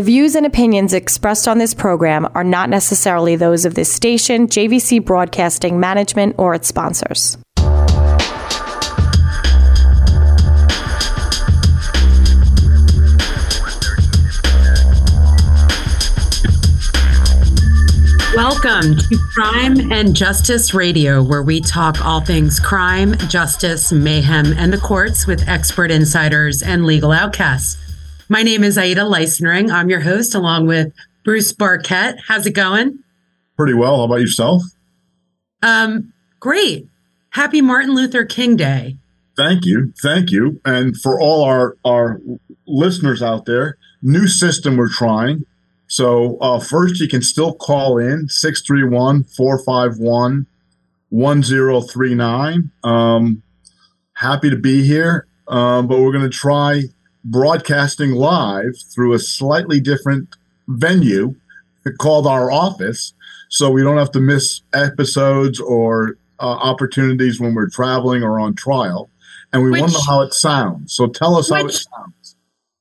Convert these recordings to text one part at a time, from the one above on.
The views and opinions expressed on this program are not necessarily those of this station, JVC Broadcasting Management, or its sponsors. Welcome to Crime and Justice Radio, where we talk all things crime, justice, mayhem, and the courts with expert insiders and legal outcasts. My name is Aida Leisenring. I'm your host, along with Bruce Barket. How's it going? Pretty well. How about yourself? Um, great. Happy Martin Luther King Day. Thank you. Thank you. And for all our our listeners out there, new system we're trying. So uh, first, you can still call in 631 451 1039. Um, happy to be here, um, but we're going to try broadcasting live through a slightly different venue called our office. So we don't have to miss episodes or uh, opportunities when we're traveling or on trial. And we want to know how it sounds. So tell us which, how it sounds.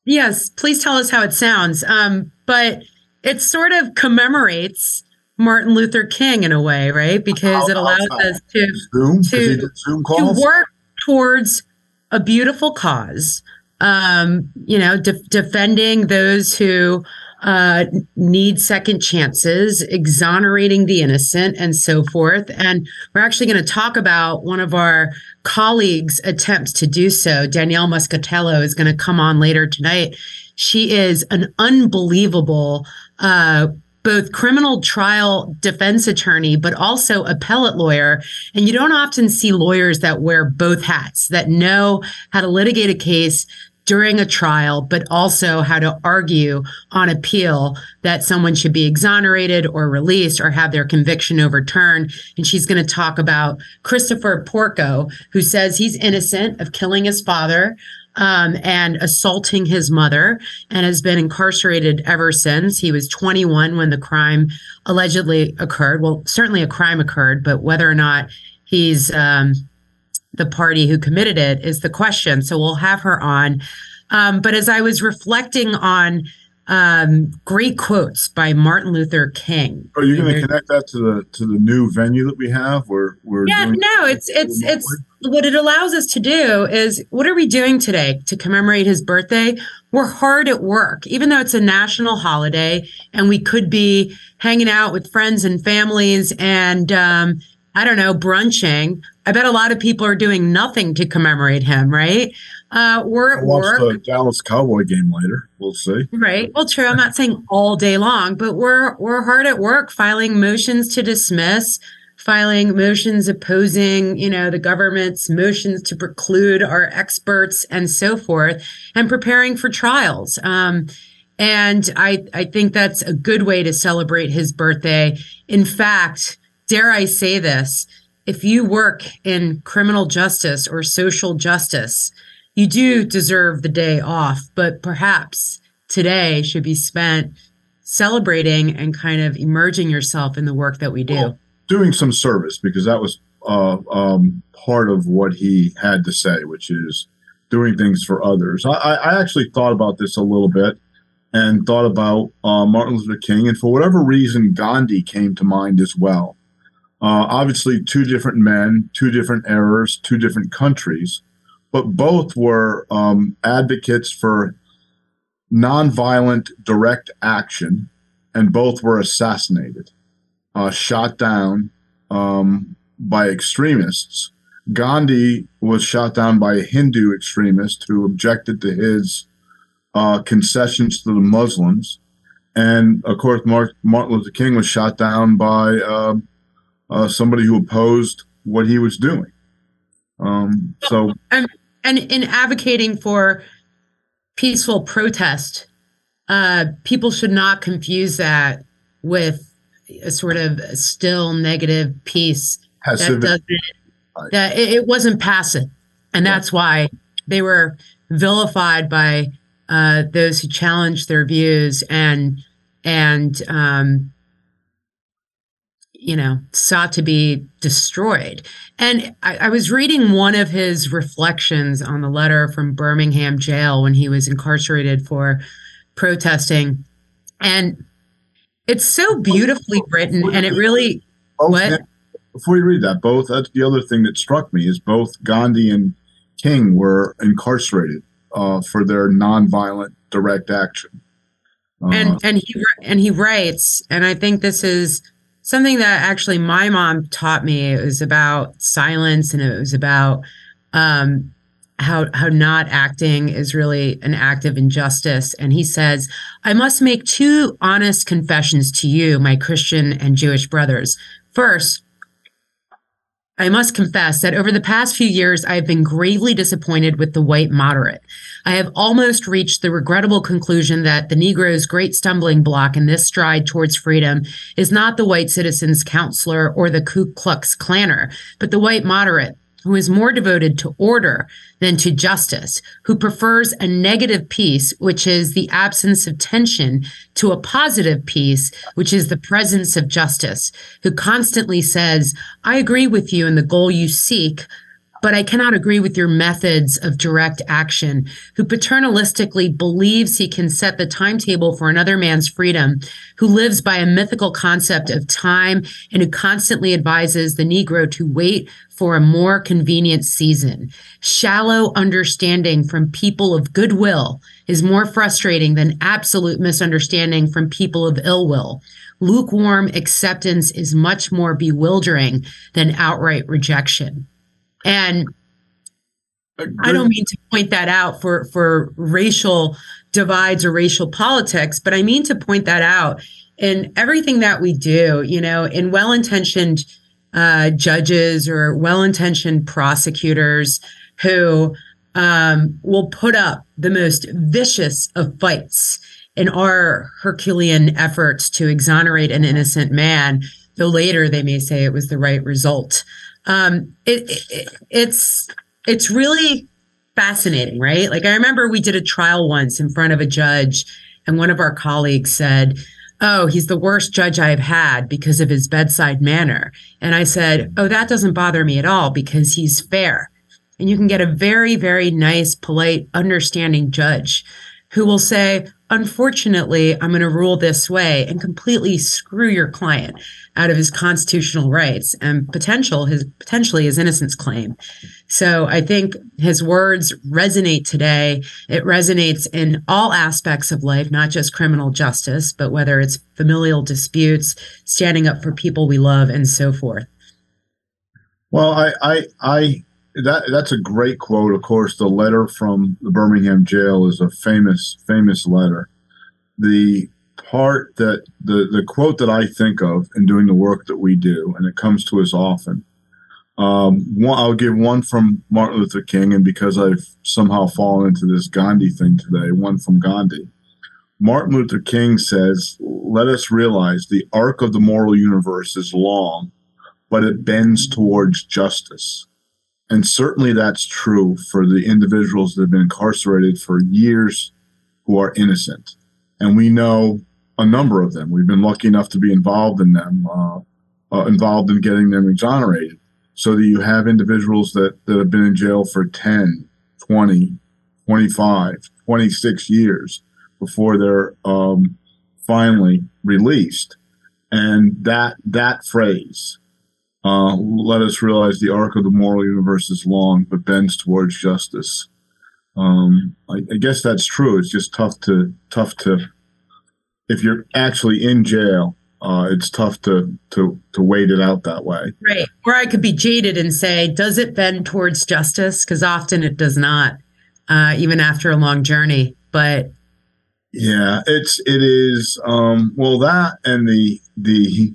Yes, please tell us how it sounds. Um, but it sort of commemorates Martin Luther King in a way, right? Because How it allows us to Zoom? to, to work towards a beautiful cause. Um, you know, de- defending those who uh, need second chances, exonerating the innocent, and so forth. And we're actually going to talk about one of our colleagues' attempts to do so. Danielle Muscatello is going to come on later tonight. She is an unbelievable uh, both criminal trial defense attorney, but also appellate lawyer. And you don't often see lawyers that wear both hats, that know how to litigate a case during a trial, but also how to argue on appeal that someone should be exonerated or released or have their conviction overturned. And she's going to talk about Christopher Porco, who says he's innocent of killing his father, um, and assaulting his mother and has been incarcerated ever since. He was 21 when the crime allegedly occurred. Well, certainly a crime occurred, but whether or not he's um, the party who committed it is the question. So we'll have her on. Um, but as I was reflecting on um, great quotes by Martin Luther King. Are you going to connect that to the to the new venue that we have? Where we're yeah, no, it's it's it's what it allows us to do is what are we doing today to commemorate his birthday? We're hard at work, even though it's a national holiday, and we could be hanging out with friends and families and um, I don't know, brunching. I bet a lot of people are doing nothing to commemorate him, right? Uh, we're at work. the Dallas Cowboy game later. We'll see. Right. Well, true. I'm not saying all day long, but we're we're hard at work filing motions to dismiss, filing motions opposing, you know, the government's motions to preclude our experts and so forth, and preparing for trials. Um, and I I think that's a good way to celebrate his birthday. In fact, dare I say this? If you work in criminal justice or social justice, you do deserve the day off, but perhaps today should be spent celebrating and kind of emerging yourself in the work that we do. Well, doing some service because that was uh, um, part of what he had to say, which is doing things for others. I, I actually thought about this a little bit and thought about uh, Martin Luther King, and for whatever reason, Gandhi came to mind as well. Uh, obviously, two different men, two different eras, two different countries but both were um, advocates for nonviolent direct action, and both were assassinated, uh, shot down um, by extremists. Gandhi was shot down by a Hindu extremist who objected to his uh, concessions to the Muslims. And of course, Martin Luther King was shot down by uh, uh somebody who opposed what he was doing. Um, so, and and in advocating for peaceful protest, uh, people should not confuse that with a sort of still negative peace passive. that doesn't that it, it, wasn't passive, and that's why they were vilified by uh, those who challenged their views and and um, you know, sought to be destroyed. And I, I, was reading one of his reflections on the letter from Birmingham jail when he was incarcerated for protesting And it's so beautifully written, and it really. Both, what? Before you read that, both that's the other thing that struck me is both Gandhi and King were incarcerated uh, for their nonviolent direct action. Uh, and and he and he writes, and I think this is something that actually my mom taught me. It was about silence, and it was about um, how how not acting is really an act of injustice. And he says, "I must make two honest confessions to you, my Christian and Jewish brothers. First, I must confess that over the past few years, I have been gravely disappointed with the white moderate. I have almost reached the regrettable conclusion that the Negro's great stumbling block in this stride towards freedom is not the white citizen's councilor or the Ku Klux Klanner, but the white moderate, who is more devoted to order than to justice, who prefers a negative peace, which is the absence of tension, to a positive peace, which is the presence of justice, who constantly says, I agree with you in the goal you seek, but I cannot agree with your methods of direct action, who paternalistically believes he can set the timetable for another man's freedom, who lives by a mythical concept of time, and who constantly advises the Negro to wait for a more convenient season. Shallow understanding from people of goodwill is more frustrating than absolute misunderstanding from people of ill will. Lukewarm acceptance is much more bewildering than outright rejection. And I don't mean to point that out for for racial divides or racial politics, but I mean to point that out in everything that we do, you know, in well-intentioned uh, judges or well-intentioned prosecutors who um, will put up the most vicious of fights in our Herculean efforts to exonerate an innocent man, though later they may say it was the right result um, it, it, it's it's really fascinating, right? Like I remember we did a trial once in front of a judge, and one of our colleagues said, "Oh, he's the worst judge I've had because of his bedside manner." And I said, "Oh, that doesn't bother me at all because he's fair." And you can get a very, very nice, polite, understanding judge who will say, unfortunately, I'm going to rule this way and completely screw your client out of his constitutional rights and potential his potentially his innocence claim. So I think his words resonate today. It resonates in all aspects of life, not just criminal justice, but whether it's familial disputes, standing up for people we love, and so forth. Well, I, I, I that that's a great quote. Of course, the letter from the Birmingham jail is a famous famous letter. The part that the the quote that I think of in doing the work that we do, and it comes to us often. Um, one, I'll give one from Martin Luther King, and because I've somehow fallen into this Gandhi thing today, one from Gandhi. Martin Luther King says, "Let us realize the arc of the moral universe is long, but it bends towards justice." And certainly that's true for the individuals that have been incarcerated for years who are innocent. And we know a number of them. We've been lucky enough to be involved in them, uh, uh, involved in getting them exonerated. So that you have individuals that, that have been in jail for 10, 20, 25, 26 years before they're um, finally released. And that that phrase, uh, let us realize the arc of the moral universe is long, but bends towards justice. Um, I, I, guess that's true. It's just tough to tough to if you're actually in jail. Uh, it's tough to to to wait it out that way. Right. Or I could be jaded and say, does it bend towards justice? Because often it does not, uh, even after a long journey. But yeah, it's it is. Um, well, that and the the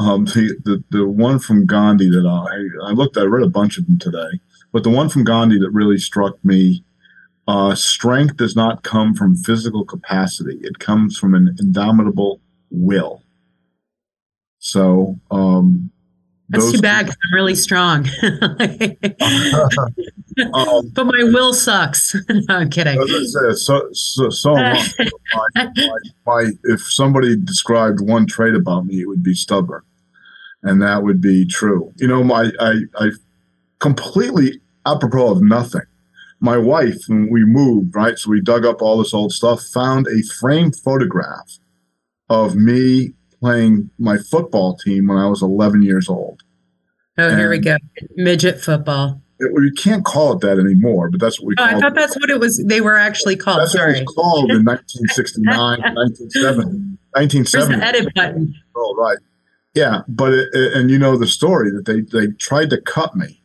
um, the, the the one from Gandhi that I I looked at I read a bunch of them today, but the one from Gandhi that really struck me. Uh, strength does not come from physical capacity; it comes from an indomitable will. So, um, that's too bad because I'm really strong. um, but my will sucks. no, I'm kidding. So, so, so my, my, my, if somebody described one trait about me, it would be stubborn and that would be true. You know, my I, I completely apropos of nothing. My wife, when we moved, right, so we dug up all this old stuff, found a framed photograph of me playing my football team when I was 11 years old. Oh, and here we go. Midget football. It, we can't call it that anymore, but that's what we oh, I thought that's what it was. They were actually called. That's Sorry. what it was called in 1969, 1970. 1970. There's the edit button. Oh, right. Yeah, but it, it, and you know the story that they they tried to cut me,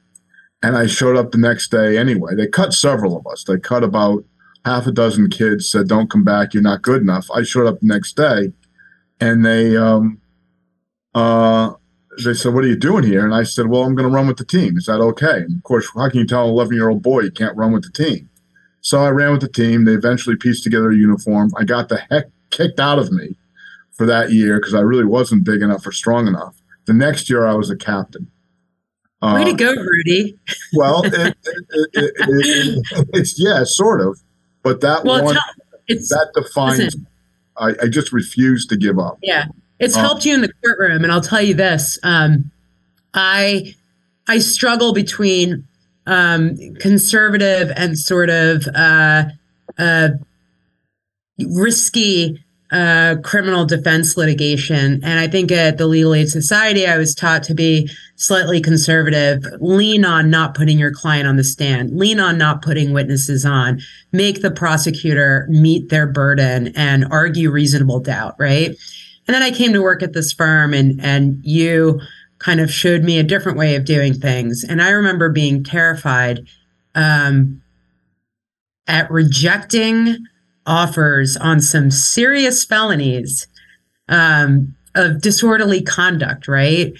and I showed up the next day anyway. They cut several of us. They cut about half a dozen kids. Said, "Don't come back. You're not good enough." I showed up the next day, and they um uh they said, "What are you doing here?" And I said, "Well, I'm going to run with the team. Is that okay?" And of course, how can you tell an 11 year old boy you can't run with the team? So I ran with the team. They eventually pieced together a uniform. I got the heck kicked out of me for that year because I really wasn't big enough or strong enough. The next year, I was a captain. Way uh, to go, Rudy. well, it, it, it, it's yeah, sort of, but that well, one it's, that defines. Listen, I, I, just refuse to give up. Yeah, it's um, helped you in the courtroom, and I'll tell you this: um, I I struggle between um, conservative and sort of uh, uh, risky uh, criminal defense litigation. And I think at the Legal Aid Society, I was taught to be slightly conservative, lean on not putting your client on the stand, lean on not putting witnesses on, make the prosecutor meet their burden and argue reasonable doubt, right? And then I came to work at this firm and and you kind of showed me a different way of doing things. And I remember being terrified um, at rejecting offers on some serious felonies um, of disorderly conduct, right?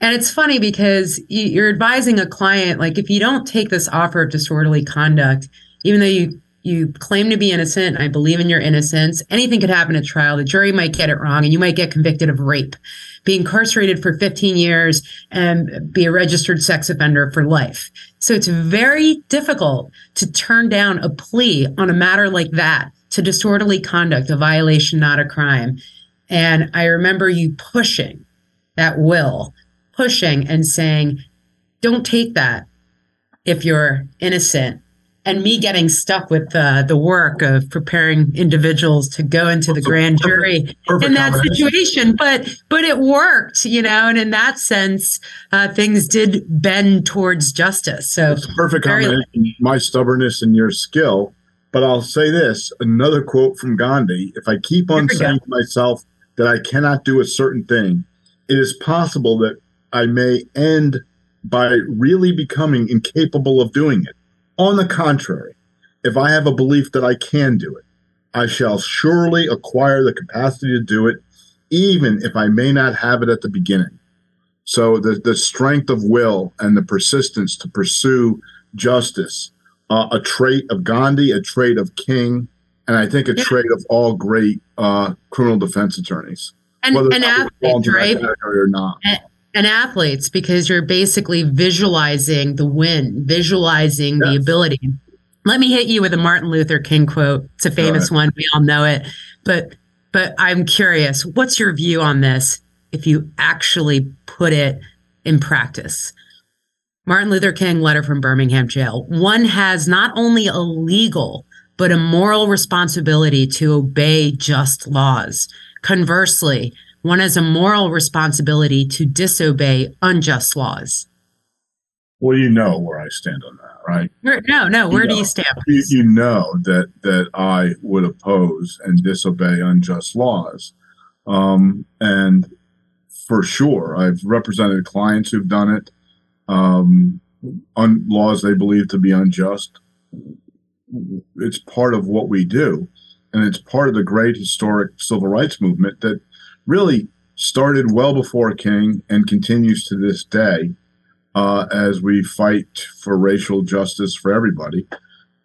And it's funny because you're advising a client, like if you don't take this offer of disorderly conduct, even though you you claim to be innocent, I believe in your innocence, anything could happen at trial. The jury might get it wrong and you might get convicted of rape, be incarcerated for 15 years and be a registered sex offender for life. So it's very difficult to turn down a plea on a matter like that to disorderly conduct, a violation, not a crime. And I remember you pushing that will, pushing and saying, don't take that if you're innocent. And me getting stuck with uh, the work of preparing individuals to go into the grand jury perfect in that situation, but but it worked, you know. And in that sense, uh, things did bend towards justice. So perfect combination. My stubbornness and your skill but I'll say this another quote from Gandhi if I keep on saying go. to myself that I cannot do a certain thing, it is possible that I may end by really becoming incapable of doing it. On the contrary, if I have a belief that I can do it, I shall surely acquire the capacity to do it, even if I may not have it at the beginning. So the, the strength of will and the persistence to pursue justice uh, a trait of Gandhi, a trait of King, and I think a yeah. trait of all great uh, criminal defense attorneys. And, and athletes, right? Or not. And, and, athletes, because you're basically visualizing the win, visualizing yes. the ability. Let me hit you with a Martin Luther King quote. It's a famous right. one. We all know it. But but I'm curious, what's your view on this if you actually put it in practice? Martin Luther King letter from Birmingham jail. One has not only a legal, but a moral responsibility to obey just laws. Conversely, one has a moral responsibility to disobey unjust laws. Well, you know where I stand on that, right? Where, no, no. Where you do know, you stand? You, you, know that that I would oppose and disobey unjust laws, um, and for sure, I've represented clients who've done it um, un- laws they believe to be unjust. It's part of what we do. And it's part of the great historic civil rights movement that really started well before King and continues to this day uh, as we fight for racial justice for everybody.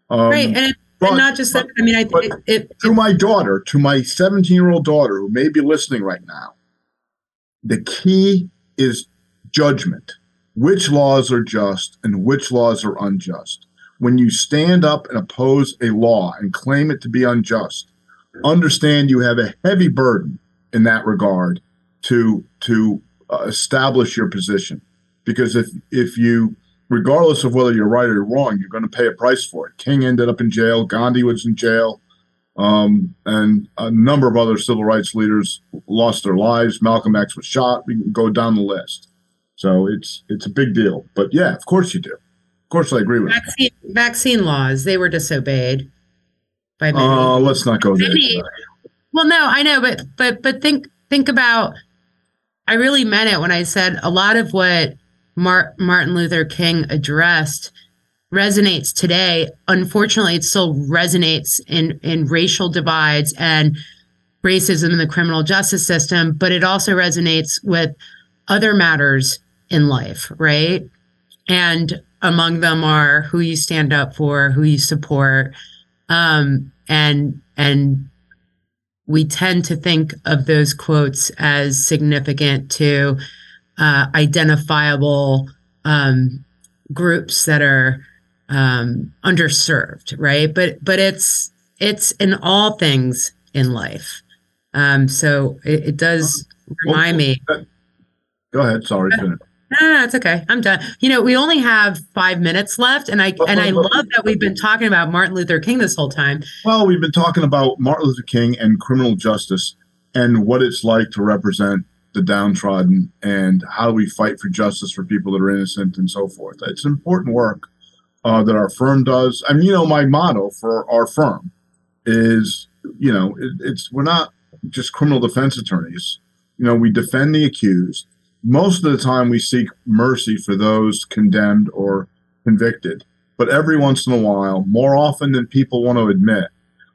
Um, right. And, but, and, not just that. I mean, I think it, it, to my daughter, to my 17 year old daughter who may be listening right now, the key is judgment which laws are just and which laws are unjust. When you stand up and oppose a law and claim it to be unjust, understand you have a heavy burden in that regard to to uh, establish your position. Because if if you, regardless of whether you're right or wrong, you're going to pay a price for it. King ended up in jail. Gandhi was in jail. Um, and a number of other civil rights leaders lost their lives. Malcolm X was shot. We can go down the list. So it's it's a big deal. But yeah, of course you do. Of course, I agree with vaccine, you. Vaccine laws they were disobeyed by many. Uh, let's not go there. well, no, I know, but but but think think about. I really meant it when I said a lot of what Mar- Martin Luther King addressed resonates today. Unfortunately, it still resonates in in racial divides and racism in the criminal justice system, but it also resonates with other matters in life, right? And among them are who you stand up for, who you support, um, and and we tend to think of those quotes as significant to uh, identifiable um, groups that are um, underserved, right? But but it's it's in all things in life. Um, so it, it does remind me. Go ahead. Sorry. No, no, no, it's okay. I'm done. You know, we only have five minutes left, and I and I love that we've been talking about Martin Luther King this whole time. Well, we've been talking about Martin Luther King and criminal justice and what it's like to represent the downtrodden and how we fight for justice for people that are innocent and so forth. It's important work uh, that our firm does. I mean, you know, my motto for our firm is, you know, it, it's we're not just criminal defense attorneys. You know, we defend the accused. Most of the time, we seek mercy for those condemned or convicted. But every once in a while, more often than people want to admit,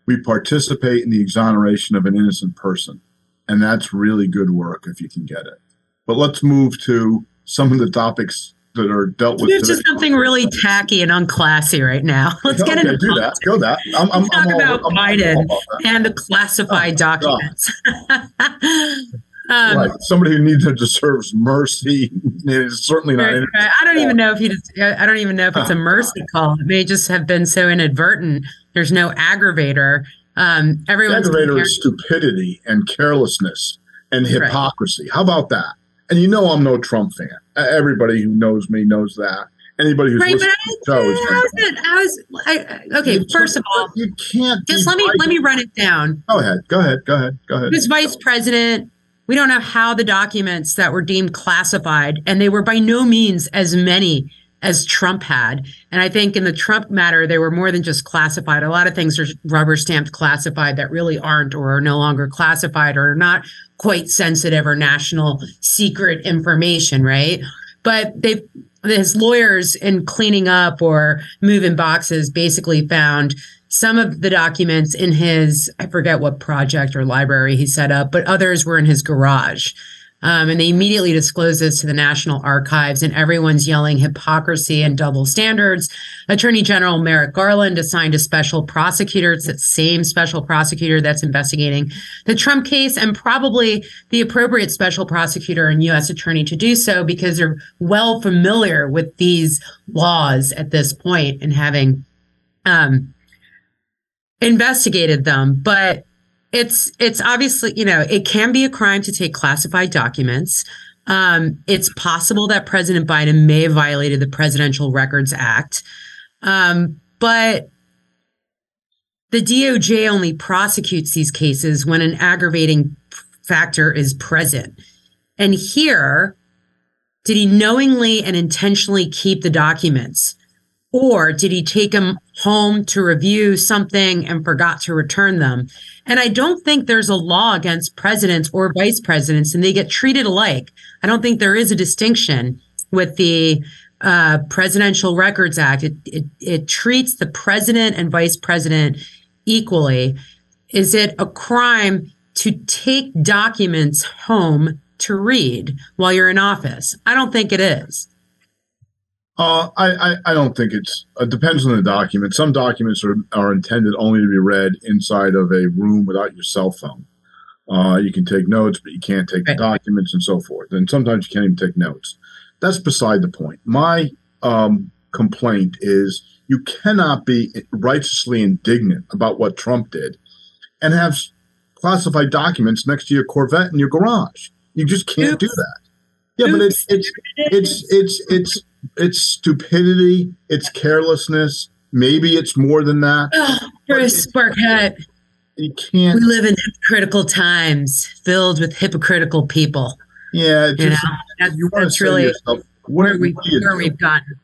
we participate in the exoneration of an innocent person. And that's really good work if you can get it. But let's move to some of the topics that are dealt with. It's just something really tacky and unclassy right now. Let's okay, get into do that. Go that. I'm, I'm, talk I'm about all, Biden and the classified oh, documents. um, right. Somebody who needs to deserves mercy is certainly not. Right, I don't even know if he. I don't even know if it's a mercy call. It may just have been so inadvertent. There's no aggravator. Um, everyone's aggravator is stupidity and carelessness and hypocrisy. Right. How about that? And you know I'm no Trump fan. Everybody who knows me knows that. Anybody who's right, listening to the show is how's it? How's I, okay? You first of all, you can't just let me let me run it down. Go ahead. Go ahead. Go ahead. Go ahead. Who's vice president? We don't know how the documents that were deemed classified, and they were by no means as many as Trump had. And I think in the Trump matter, they were more than just classified. A lot of things are rubber stamped classified that really aren't or are no longer classified or are not quite sensitive or national secret information, right? But they his lawyers in cleaning up or moving boxes basically found some of the documents in his I forget what project or library he set up, but others were in his garage. Um, and they immediately disclose this to the National Archives, and everyone's yelling hypocrisy and double standards. Attorney General Merrick Garland assigned a special prosecutor. It's that same special prosecutor that's investigating the Trump case, and probably the appropriate special prosecutor and U.S. attorney to do so because they're well familiar with these laws at this point and having um, investigated them. But it's it's obviously you know it can be a crime to take classified documents. Um, it's possible that President Biden may have violated the Presidential Records Act, um, but the DOJ only prosecutes these cases when an aggravating factor is present. And here, did he knowingly and intentionally keep the documents? Or did he take them home to review something and forgot to return them? And I don't think there's a law against presidents or vice presidents, and they get treated alike. I don't think there is a distinction with the uh, Presidential Records Act. It, it, it treats the president and vice president equally. Is it a crime to take documents home to read while you're in office? I don't think it is. Uh, I, I, I don't think it's it depends on the document. Some documents are, are intended only to be read inside of a room without your cell phone. Uh, you can take notes, but you can't take the documents and so forth. And sometimes you can't even take notes. That's beside the point. My um, complaint is you cannot be righteously indignant about what Trump did and have classified documents next to your Corvette in your garage. You just can't Oops. do that. Yeah, Oops. but it's it's it's it's it's it's stupidity, it's carelessness. Maybe it's more than that. Oh, Bruce Barket. you can't. We live in hypocritical times, filled with hypocritical people. Yeah, You know, that's, you that's really yourself, what where we? where we've gotten.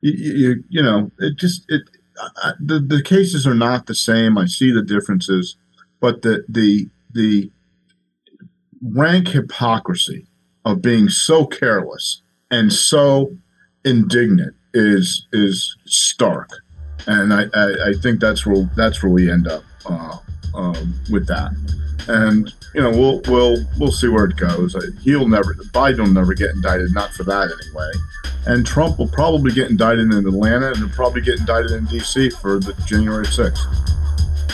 you, you, you know, it just it I, the the cases are not the same. I see the differences, but the the the rank hypocrisy of being so careless and so indignant is is stark, and I I, I think that's where that's where we end up uh, um, with that. And you know we'll we'll we'll see where it goes. He'll never Biden will never get indicted, not for that anyway. And Trump will probably get indicted in Atlanta and he'll probably get indicted in D.C. for the January 6th.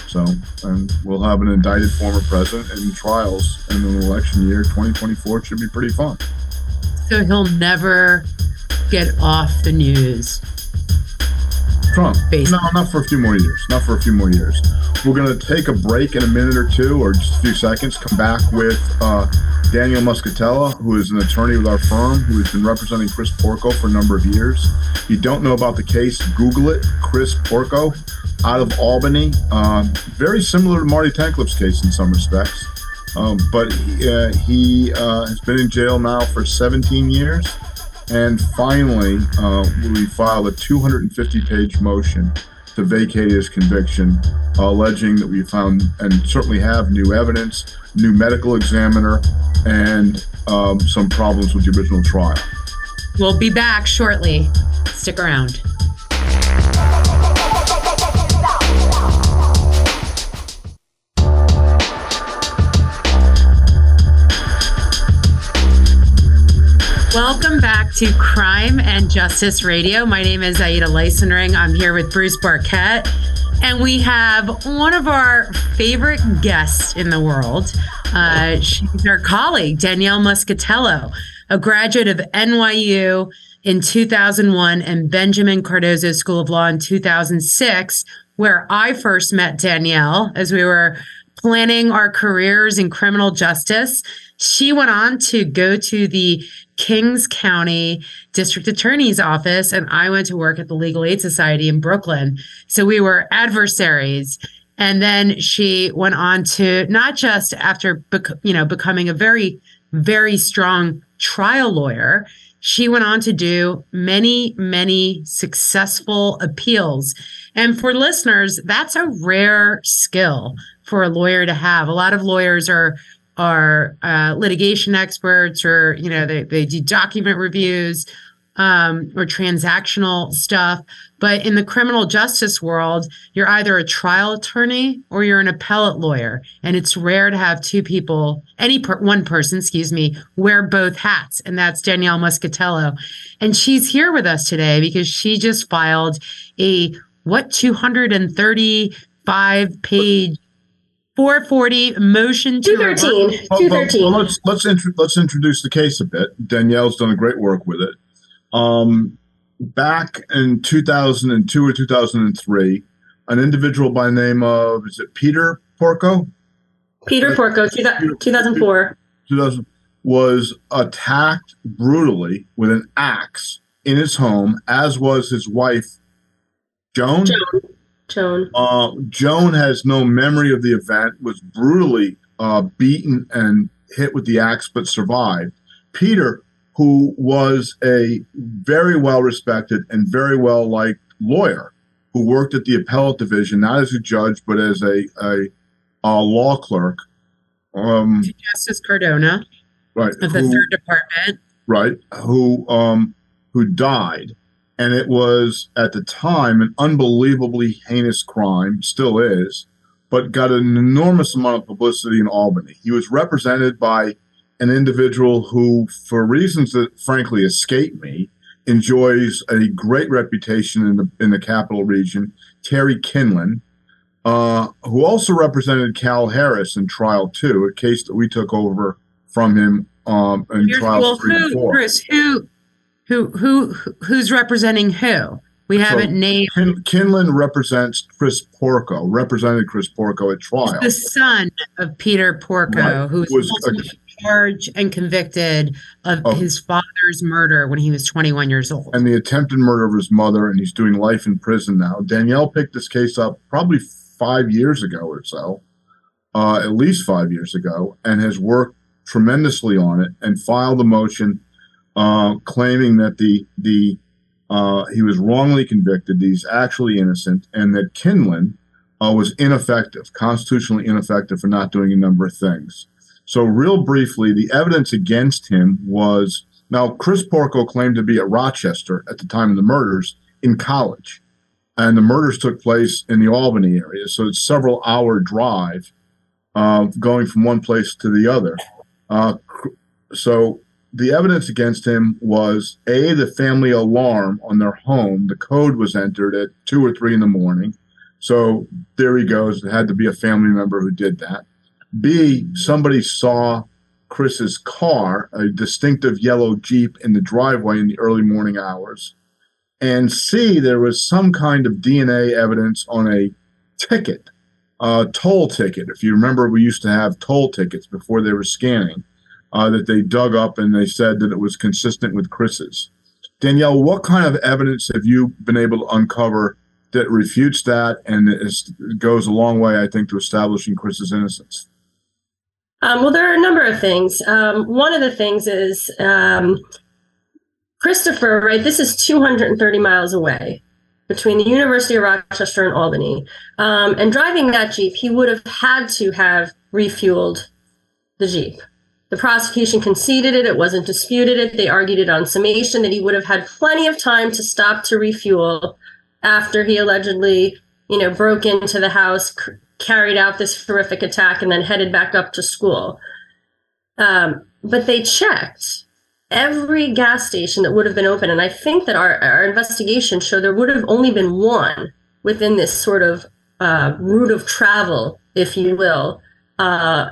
So, and we'll have an indicted former president in trials in an election year. 2024 should be pretty fun. So he'll never get off the news. Trump. Basically. No, not for a few more years. Not for a few more years. We're going to take a break in a minute or two, or just a few seconds. Come back with uh, Danielle Muscatello, who is an attorney with our firm, who has been representing Chris Porco for a number of years. If you don't know about the case, Google it. Chris Porco, out of Albany. Um, very similar to Marty Tankleff's case in some respects. Um, but he, uh, he uh, has been in jail now for 17 years. And finally, uh, we filed a 250 page motion to vacate his conviction, alleging that we found and certainly have new evidence, new medical examiner, and um, some problems with the original trial. We'll be back shortly. Stick around. Welcome back to Crime and Justice Radio. My name is Aida Leisenring. I'm here with Bruce Barket, and we have one of our favorite guests in the world. Uh, she's our colleague, Danielle Muscatello, a graduate of NYU in 2001 and Benjamin Cardozo School of Law in 2006, where I first met Danielle as we were planning our careers in criminal justice. She went on to go to the Kings County District Attorney's Office, and I went to work at the Legal Aid Society in Brooklyn. So we were adversaries. And then she went on to not just after bec- you know becoming a very very strong trial lawyer, she went on to do many many successful appeals. And for listeners, that's a rare skill for a lawyer to have. A lot of lawyers are are uh, litigation experts or you know they, they do document reviews um, or transactional stuff. But in the criminal justice world you're either a trial attorney or you're an appellate lawyer. And it's rare to have two people any per, one person excuse me wear both hats. And that's danielle muscatello. And she's here with us today because she just filed a what 235 page 440 motion to 213. Well, well, 213. well, let's let's, intro- let's introduce the case a bit. Danielle's done a great work with it. Um, back in 2002 or 2003, an individual by the name of is it Peter Porco? Peter Porco, two thou- 2004. 2000 was attacked brutally with an axe in his home, as was his wife Joan. Joan. Joan. Uh, Joan has no memory of the event, was brutally uh, beaten and hit with the axe, but survived. Peter, who was a very well respected and very well liked lawyer, who worked at the appellate division, not as a judge, but as a, a, a law clerk. Um, justice cardona right. of the who- third department right who um who died and it was at the time an unbelievably heinous crime still is but got an enormous amount of publicity in albany he was represented by an individual who for reasons that frankly escape me enjoys a great reputation in the in the capital region terry kindlon uh, who also represented cal harris in trial two a case that we took over from him um, in Here's- trials well, three and four. Bruce, who, who, who, who's representing who? We haven't named Kin- Kindlon represents Chris Porco, represented Chris Porco at trial. the son of Peter Porco, Right. who's Was a- charged and convicted of Of- his father's murder when he was 21 years old. and the attempted murder of his mother, and he's doing life in prison now. Danielle picked this case up probably five years ago or so, uh, at least five years ago and has worked tremendously on it and filed a motion uh, claiming that the the uh, he was wrongly convicted, he's actually innocent, and that Kindlon uh, was ineffective, constitutionally ineffective for not doing a number of things. So, real briefly, the evidence against him was now Chris Porco claimed to be at Rochester at the time of the murders in college, and the murders took place in the Albany area, so it's several hour drive uh, going from one place to the other. Uh, so the evidence against him was a the family alarm on their home. The code was entered at two or three in the morning. So there he goes. It had to be a family member who did that. B somebody saw Chris's car, a distinctive yellow Jeep, in the driveway in the early morning hours. And C, there was some kind of DNA evidence on a ticket, a toll ticket. If you remember, we used to have toll tickets before they were scanning uh, that they dug up and they said that it was consistent with Chris's. Danielle, what kind of evidence have you been able to uncover that refutes that and is, goes a long way, I think, to establishing Chris's innocence? Um, well, there are a number of things. Um, one of the things is um, Christopher, right? This is 230 miles away between the University of Rochester and Albany. Um, and driving that Jeep, he would have had to have refueled the Jeep. The prosecution conceded it, it wasn't disputed it. They argued it on summation that he would have had plenty of time to stop to refuel after he allegedly, you know, broke into the house, c- carried out this horrific attack, and then headed back up to school. Um, but they checked every gas station that would have been open. And I think that our, our investigation showed there would have only been one within this sort of uh, route of travel, if you will. Uh,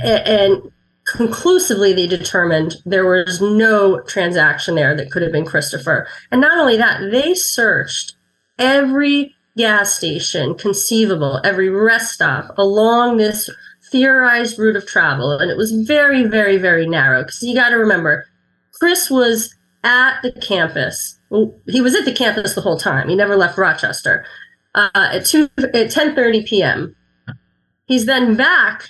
and conclusively they determined there was no transaction there that could have been Christopher. And not only that, they searched every gas station conceivable, every rest stop along this theorized route of travel. And it was very, very, very narrow. Because you got to remember, Chris was at the campus. He was at the campus the whole time. He never left Rochester. Uh, at two at ten thirty p.m. He's then back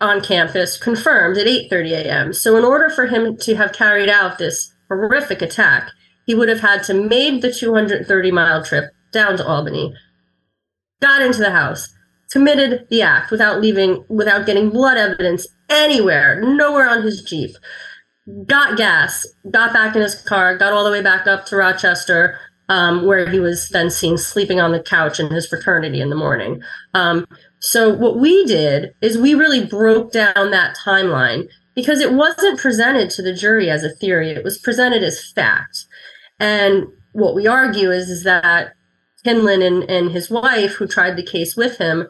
on campus confirmed at 8:30 a.m. So in order for him to have carried out this horrific attack, he would have had to made the 230 mile trip down to Albany, got into the house, committed the act without leaving without getting blood evidence anywhere, nowhere on his Jeep. Got gas, got back in his car, got all the way back up to Rochester, um, where he was then seen sleeping on the couch in his fraternity in the morning. Um, so what we did is we really broke down that timeline because it wasn't presented to the jury as a theory; it was presented as fact. And what we argue is is that Kindlon and, and his wife, who tried the case with him,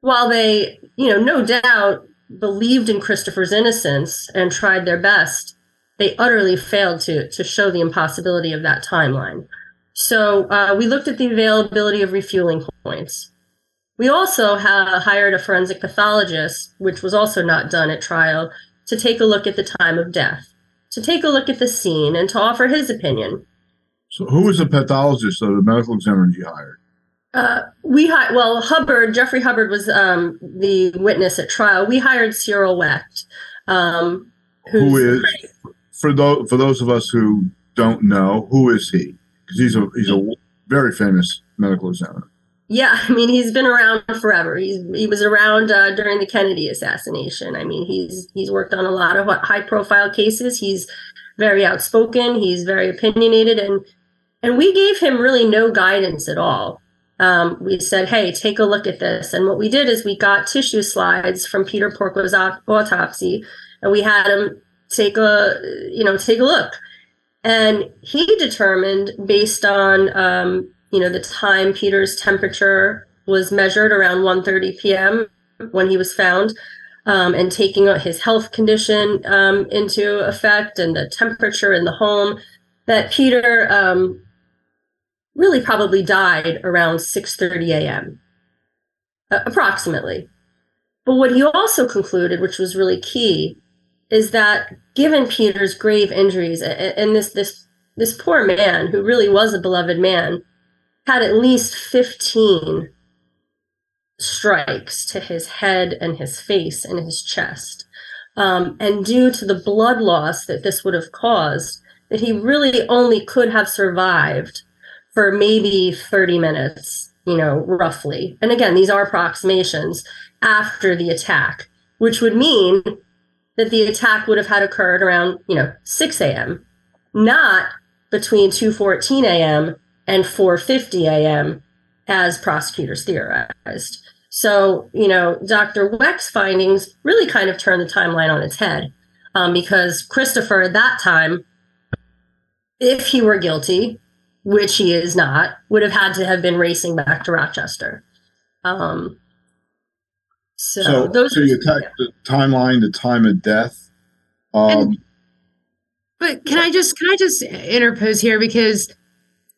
while they, you know, no doubt believed in Christopher's innocence and tried their best, they utterly failed to to show the impossibility of that timeline. So uh, we looked at the availability of refueling points. We also ha- hired a forensic pathologist, which was also not done at trial, to take a look at the time of death, to take a look at the scene, and to offer his opinion. So, who was the pathologist or the medical examiner you hired? Uh, we hi- well Hubbard Jeffrey Hubbard was um, the witness at trial. We hired Cyril Wecht, um, who is for those for those of us who don't know who is he because he's a he's a very famous medical examiner. Yeah, I mean he's been around forever. He's he was around uh, during the Kennedy assassination. I mean he's he's worked on a lot of high profile cases. He's very outspoken. He's very opinionated, and and we gave him really no guidance at all. Um, we said, hey, take a look at this. And what we did is we got tissue slides from Peter Porco's autopsy, and we had him take a you know take a look. And he determined based on um, you know, the time Peter's temperature was measured around 1:30 p.m. when he was found, um, and taking his health condition um, into effect and the temperature in the home, that Peter um, really probably died around 6:30 a.m. Approximately. But what he also concluded, which was really key, is that given Peter's grave injuries and, and this this this poor man who really was a beloved man had at least 15 strikes to his head and his face and his chest. Um, and due to the blood loss that this would have caused, that he really only could have survived for maybe 30 minutes, you know, roughly. And again, these are approximations after the attack, which would mean that the attack would have had occurred around, you know, 6 a.m., not between 2:14 a.m. and 4:50 a.m. as prosecutors theorized. So, you know, Dr. Weck's findings really kind of turned the timeline on its head um, because Christopher at that time, if he were guilty, which he is not, would have had to have been racing back to Rochester. Um, so, So, those so are- you attack the timeline, the time of death. Um, And- But can I just can I just interpose here because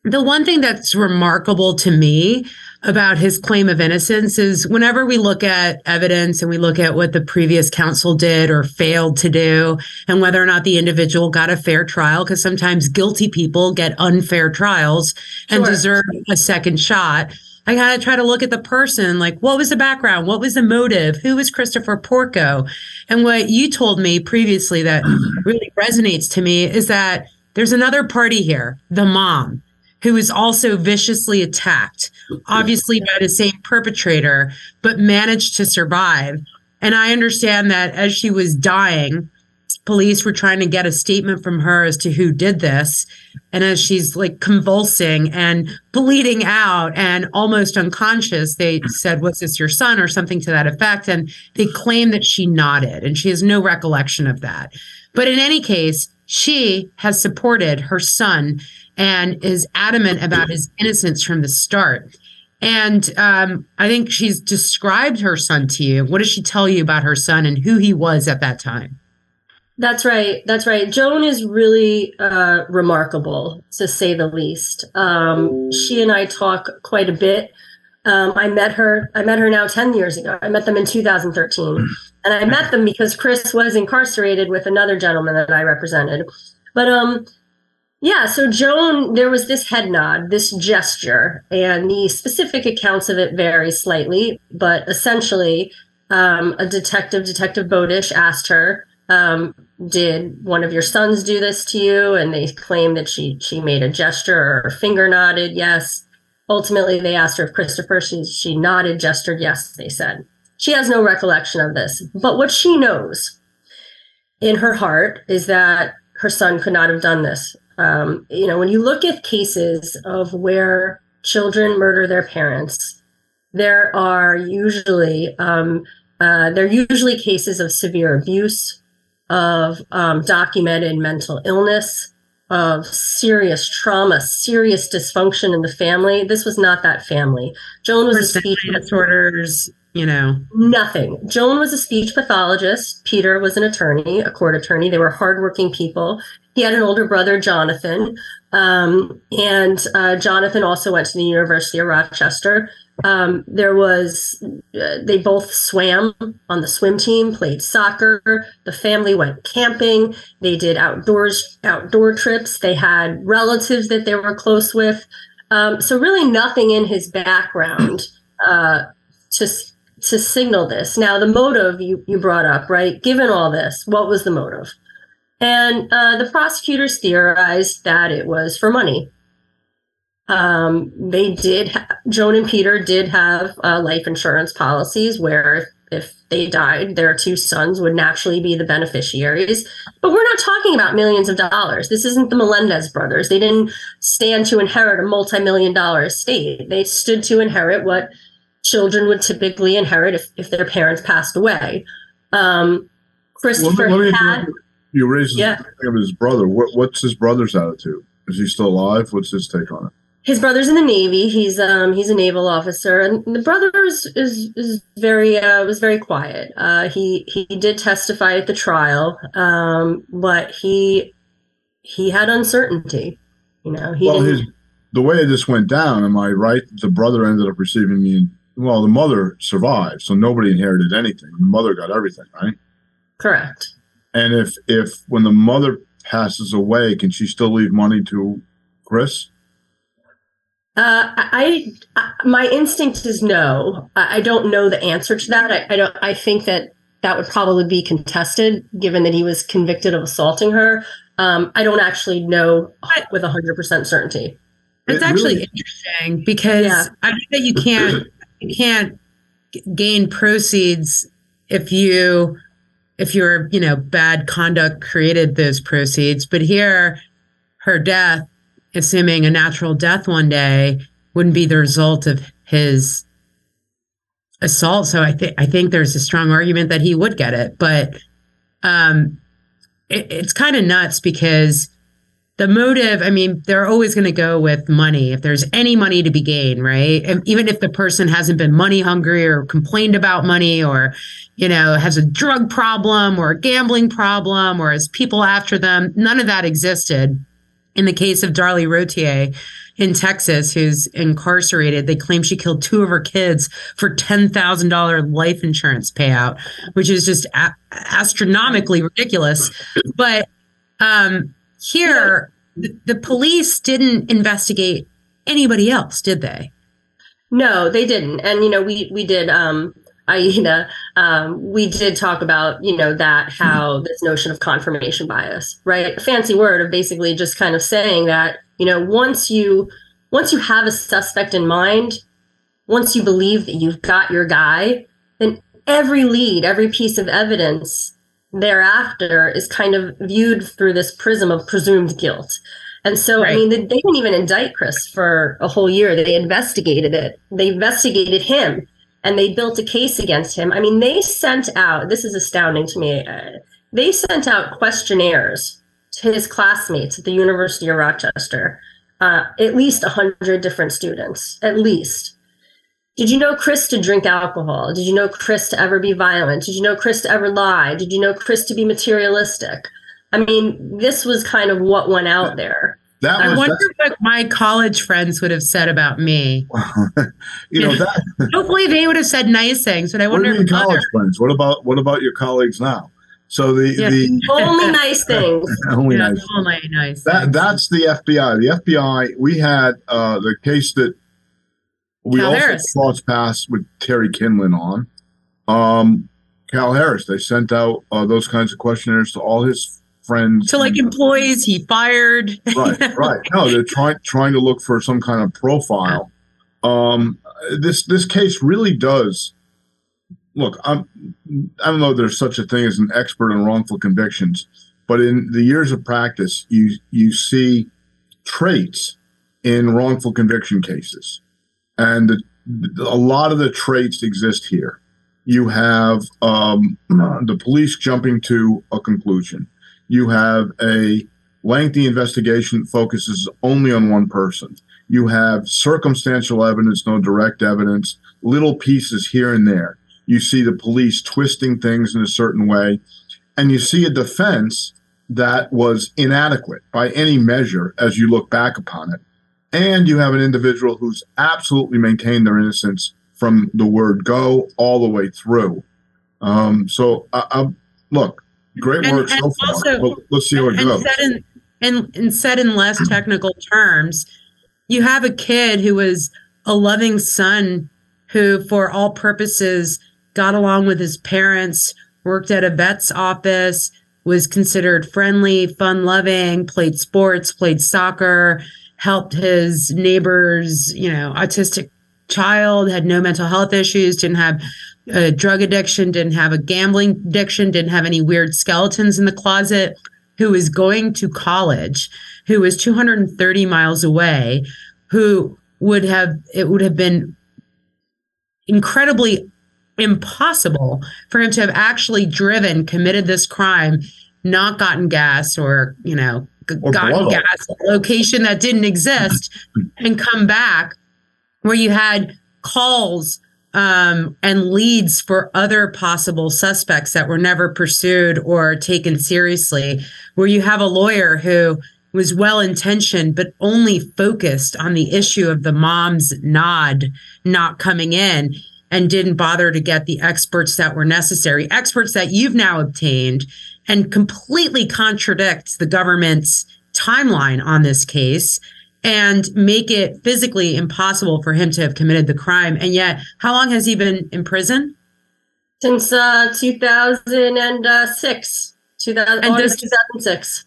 the one thing that's remarkable to me about his claim of innocence is whenever we look at evidence and we look at what the previous counsel did or failed to do and whether or not the individual got a fair trial because sometimes guilty people get unfair trials and Sure. deserve a second shot. I gotta try to look at the person, like what was the background, what was the motive, who was Christopher Porco, and what you told me previously that really resonates to me is that there's another party here, the mom, who is also viciously attacked, obviously by the same perpetrator, but managed to survive. And I understand that as she was dying, police were trying to get a statement from her as to who did this. And as she's like convulsing and bleeding out and almost unconscious, they said, Was this your son? or something to that effect. And they claim that she nodded and she has no recollection of that. But in any case, she has supported her son and is adamant about his innocence from the start. And um, I think she's described her son to you. What does she tell you about her son and who he was at that time? That's right. That's right. Joan is really uh, remarkable, to say the least. Um, she and I talk quite a bit. Um, I met her. I met her now ten years ago. I met them in 2013, and I met them because Chris was incarcerated with another gentleman that I represented. But um, yeah. So Joan, there was this head nod, this gesture, and the specific accounts of it vary slightly. But essentially, um, a detective, Detective Bowdish, asked her um, did one of your sons do this to you and they claim that she she made a gesture or finger nodded yes ultimately they asked her if christopher she she nodded gestured yes they said she has no recollection of this but what she knows in her heart is that her son could not have done this um, you know when you look at cases of where children murder their parents there are usually um, uh, they're usually cases of severe abuse of um, documented mental illness, of serious trauma, serious dysfunction in the family. This was not that family. Joan was a speech disorders, you know. nothing. Joan was a speech pathologist. Peter was an attorney, a court attorney. They were hardworking people. He had an older brother, Jonathan, um, and uh, Jonathan also went to the University of Rochester. Um, there was, uh, they both swam on the swim team, played soccer. The family went camping. They did outdoors, outdoor trips. They had relatives that they were close with. Um, so really, nothing in his background uh, to to signal this. Now, the motive you you brought up, right? Given all this, what was the motive? And uh, the prosecutors theorized that it was for money. Um, they did, ha- Joan and Peter did have uh, life insurance policies where if they died, their two sons would naturally be the beneficiaries. But we're not talking about millions of dollars. This isn't the Menendez brothers. They didn't stand to inherit a multi million dollar estate. They stood to inherit what children would typically inherit if, if their parents passed away. Um, Christopher Let me- let me had. You raised Yeah. of his brother. What, what's his brother's attitude? Is he still alive? What's his take on it? his brother's in the navy he's um he's a naval officer and the brother is is, is very uh was very quiet uh he he did testify at the trial um but he he had uncertainty you know he well, his the way this went down, am I right? The brother ended up receiving the well, the mother survived, so nobody inherited anything. The mother got everything, right? correct And if if when the mother passes away, can she still leave money to Chris? Uh, I, I, my instinct is no. I, I don't know the answer to that. I, I don't. I think that that would probably be contested, given that he was convicted of assaulting her. Um, I don't actually know with hundred percent certainty. It's it actually really, interesting because yeah. I think that you can't you can't gain proceeds if you if your you know bad conduct created those proceeds. But here, her death, assuming a natural death one day, wouldn't be the result of his assault. So I think I think there's a strong argument that he would get it, but um, it, it's kind of nuts because the motive. I mean, they're always going to go with money if there's any money to be gained, right? And even if the person hasn't been money hungry or complained about money or you know has a drug problem or a gambling problem or has people after them, none of that existed in the case of Darlie Routier in Texas who's incarcerated. They claim she killed two of her kids for $10,000 life insurance payout, which is just a- astronomically ridiculous. But um, here, the, the police didn't investigate anybody else, did they? No, they didn't. And, you know, we, we did um, Aida, um, we did talk about, you know, that how this notion of confirmation bias, right? A fancy word of basically just kind of saying that, you know, once you once you have a suspect in mind, once you believe that you've got your guy, then every lead, every piece of evidence thereafter is kind of viewed through this prism of presumed guilt. And so, right. I mean, they, they didn't even indict Chris for a whole year. They investigated it. They investigated him and they built a case against him. I mean, they sent out, this is astounding to me, uh, they sent out questionnaires to his classmates at the University of Rochester, uh, at least 100 different students, at least. Did you know Chris to drink alcohol? Did you know Chris to ever be violent? Did you know Chris to ever lie? Did you know Chris to be materialistic? I mean, this was kind of what went out there. That I wonder what my college friends would have said about me. you know that. Hopefully, they would have said nice things, but I wonder. What college other... friends? What about what about your colleagues now? So the yeah. the only nice things. only yeah, nice. Only nice. That things. that's the FBI. The FBI. We had uh, the case that we Cal also Harris. crossed paths with Terry Kindlon on. Um, Cal Harris. They sent out uh, those kinds of questionnaires to all his friends to like employees he fired right right no they're trying trying to look for some kind of profile um this this case really does look i'm i don't know if there's such a thing as an expert in wrongful convictions but in the years of practice you you see traits in wrongful conviction cases and a lot of the traits exist here you have um, the police jumping to a conclusion you have a lengthy investigation that focuses only on one person. You have circumstantial evidence, no direct evidence, little pieces here and there. You see the police twisting things in a certain way, and you see a defense that was inadequate by any measure as you look back upon it. And you have an individual who's absolutely maintained their innocence from the word go all the way through. Um, so, uh, uh, look, Great work and, so and far. Also, let's see how it goes. Said in, and, and said in less technical terms, you have a kid who was a loving son who, for all purposes, got along with his parents, worked at a vet's office, was considered friendly, fun loving, played sports, played soccer, helped his neighbor's, you know, autistic child, had no mental health issues, didn't have a drug addiction, didn't have a gambling addiction, didn't have any weird skeletons in the closet, who was going to college, who was 230 miles away, who would have, it would have been incredibly impossible for him to have actually driven, committed this crime, not gotten gas or, you know, gotten gas location that didn't exist and come back where you had calls um, and leads for other possible suspects that were never pursued or taken seriously, where you have a lawyer who was well intentioned, but only focused on the issue of the mom's nod not coming in and didn't bother to get the experts that were necessary, experts that you've now obtained and completely contradicts the government's timeline on this case and make it physically impossible for him to have committed the crime. And yet, how long has he been in prison? Since uh, 2006, 2000, and August 2006.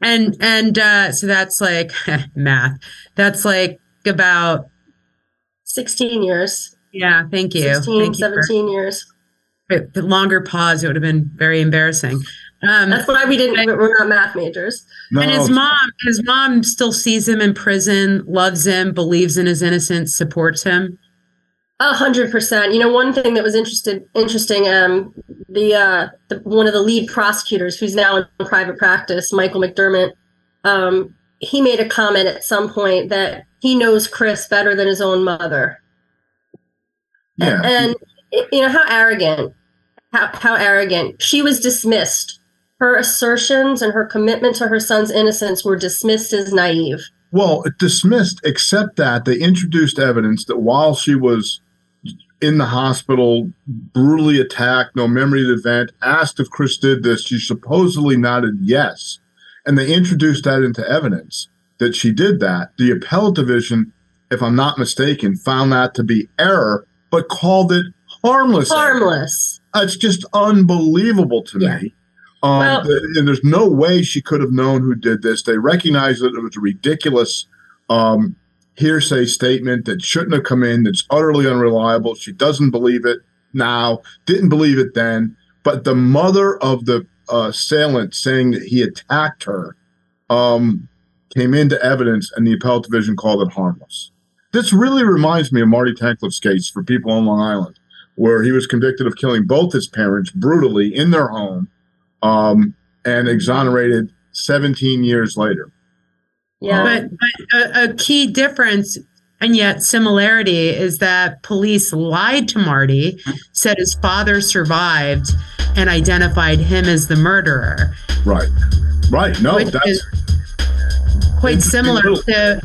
And and uh, so that's like math. That's like about 16 years. Yeah, thank you. 16, thank 17 you years. The longer pause, it would have been very embarrassing. Um, That's why we didn't. We're not math majors. No. And his mom, his mom still sees him in prison, loves him, believes in his innocence, supports him. A hundred percent. You know, one thing that was interested, interesting. Um, the, uh, the one of the lead prosecutors, who's now in private practice, Michael McDermott, um, he made a comment at some point that he knows Chris better than his own mother. Yeah. And, and you know how arrogant, how how arrogant. She was dismissed her assertions and her commitment to her son's innocence were dismissed as naive. Well, dismissed, except that they introduced evidence that while she was in the hospital, brutally attacked, no memory of the event, asked if Chris did this, she supposedly nodded yes. And they introduced that into evidence that she did that. The appellate division, if I'm not mistaken, found that to be error, but called it harmless. Harmless. Error. It's just unbelievable to yeah. me um, well, and there's no way she could have known who did this. They recognized that it was a ridiculous um, hearsay statement that shouldn't have come in, that's utterly unreliable. She doesn't believe it now, didn't believe it then. But the mother of the uh, assailant saying that he attacked her um, came into evidence, and the appellate division called it harmless. This really reminds me of Marty Tankleff's case for people on Long Island, where he was convicted of killing both his parents brutally in their home um, and exonerated 17 years later. Yeah. But, but a, a, key difference and yet similarity is that police lied to Marty, said his father survived, and identified him as the murderer. Right. Right. No, Which that's quite similar to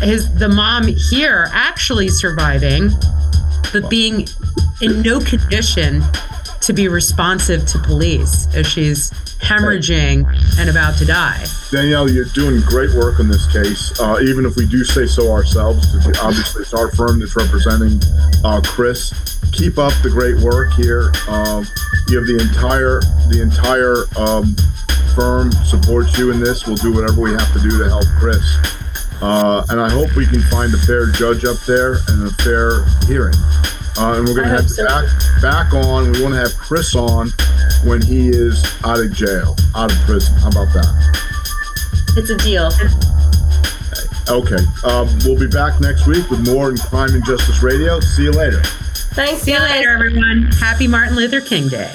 his the mom here actually surviving, but being in no condition to be responsive to police as she's hemorrhaging and about to die. Danielle, you're doing great work in this case. Uh, even if we do say so ourselves, obviously it's our firm that's representing uh, Chris. Keep up the great work here. Um, you have the entire the entire um, firm supports you in this. We'll do whatever we have to do to help Chris. Uh, and I hope we can find a fair judge up there and a fair hearing. Uh, and we're going to have so. back, back on. We want to have Chris on when he is out of jail, out of prison. How about that? It's a deal. Okay. okay. Um, we'll be back next week with more in Crime and Justice Radio. See you later. Thanks. See you later, everyone. Happy Martin Luther King Day.